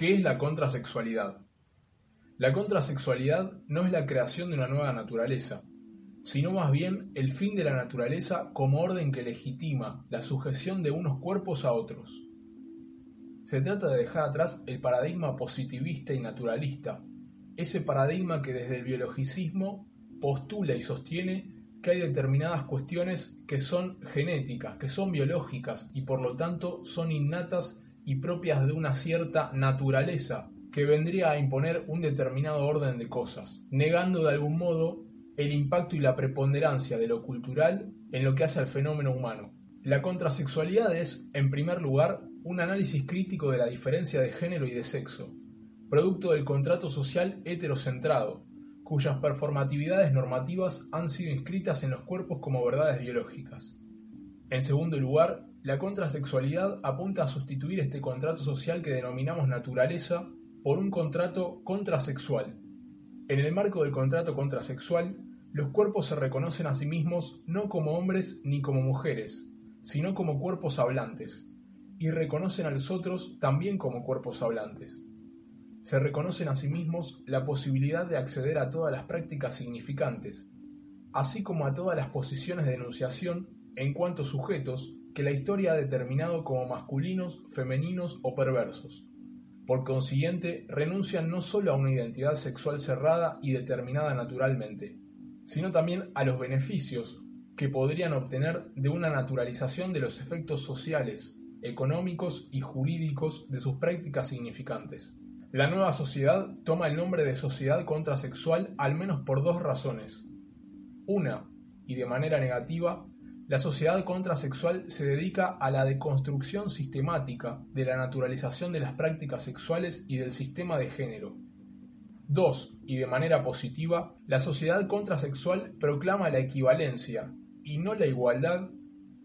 ¿Qué es la contrasexualidad? La contrasexualidad no es la creación de una nueva naturaleza, sino más bien el fin de la naturaleza como orden que legitima la sujeción de unos cuerpos a otros. Se trata de dejar atrás el paradigma positivista y naturalista, ese paradigma que desde el biologicismo postula y sostiene que hay determinadas cuestiones que son genéticas, que son biológicas y por lo tanto son innatas y propias de una cierta naturaleza que vendría a imponer un determinado orden de cosas, negando de algún modo el impacto y la preponderancia de lo cultural en lo que hace al fenómeno humano. La contrasexualidad es, en primer lugar, un análisis crítico de la diferencia de género y de sexo, producto del contrato social heterocentrado, cuyas performatividades normativas han sido inscritas en los cuerpos como verdades biológicas. En segundo lugar, la contrasexualidad apunta a sustituir este contrato social que denominamos naturaleza por un contrato contrasexual. En el marco del contrato contrasexual, los cuerpos se reconocen a sí mismos no como hombres ni como mujeres, sino como cuerpos hablantes, y reconocen a los otros también como cuerpos hablantes. Se reconocen a sí mismos la posibilidad de acceder a todas las prácticas significantes, así como a todas las posiciones de enunciación en cuanto sujetos que la historia ha determinado como masculinos, femeninos o perversos. Por consiguiente, renuncian no solo a una identidad sexual cerrada y determinada naturalmente, sino también a los beneficios que podrían obtener de una naturalización de los efectos sociales, económicos y jurídicos de sus prácticas significantes. La nueva sociedad toma el nombre de sociedad contrasexual al menos por dos razones. Una, y de manera negativa, la sociedad contrasexual se dedica a la deconstrucción sistemática de la naturalización de las prácticas sexuales y del sistema de género, 2. Y de manera positiva, la sociedad contrasexual proclama la equivalencia, y no la igualdad,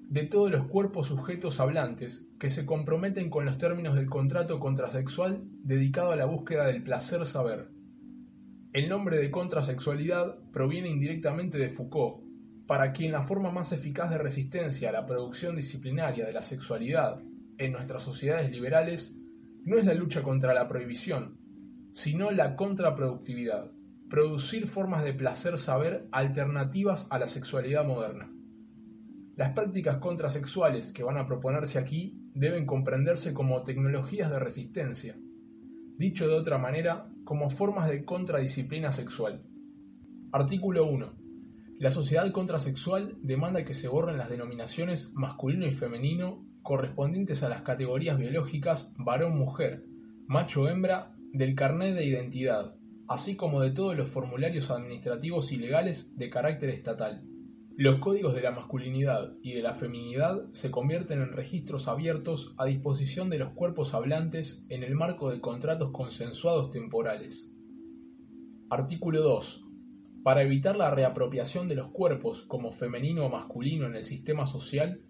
de todos los cuerpos sujetos hablantes que se comprometen con los términos del contrato contrasexual dedicado a la búsqueda del placer saber. El nombre de contrasexualidad proviene indirectamente de Foucault, para quien la forma más eficaz de resistencia a la producción disciplinaria de la sexualidad en nuestras sociedades liberales no es la lucha contra la prohibición, sino la contraproductividad, producir formas de placer saber alternativas a la sexualidad moderna. Las prácticas contrasexuales que van a proponerse aquí deben comprenderse como tecnologías de resistencia, dicho de otra manera, como formas de contradisciplina sexual. Artículo 1. La sociedad contrasexual demanda que se borren las denominaciones masculino y femenino correspondientes a las categorías biológicas varón-mujer, macho-hembra del carnet de identidad, así como de todos los formularios administrativos y legales de carácter estatal. Los códigos de la masculinidad y de la feminidad se convierten en registros abiertos a disposición de los cuerpos hablantes en el marco de contratos consensuados temporales. Artículo 2. Para evitar la reapropiación de los cuerpos como femenino o masculino en el sistema social,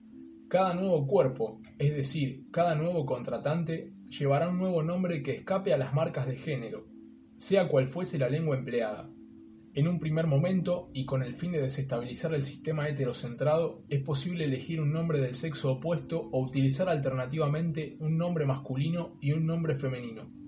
cada nuevo cuerpo, es decir, cada nuevo contratante, llevará un nuevo nombre que escape a las marcas de género, sea cual fuese la lengua empleada. En un primer momento, y con el fin de desestabilizar el sistema heterocentrado, es posible elegir un nombre del sexo opuesto o utilizar alternativamente un nombre masculino y un nombre femenino.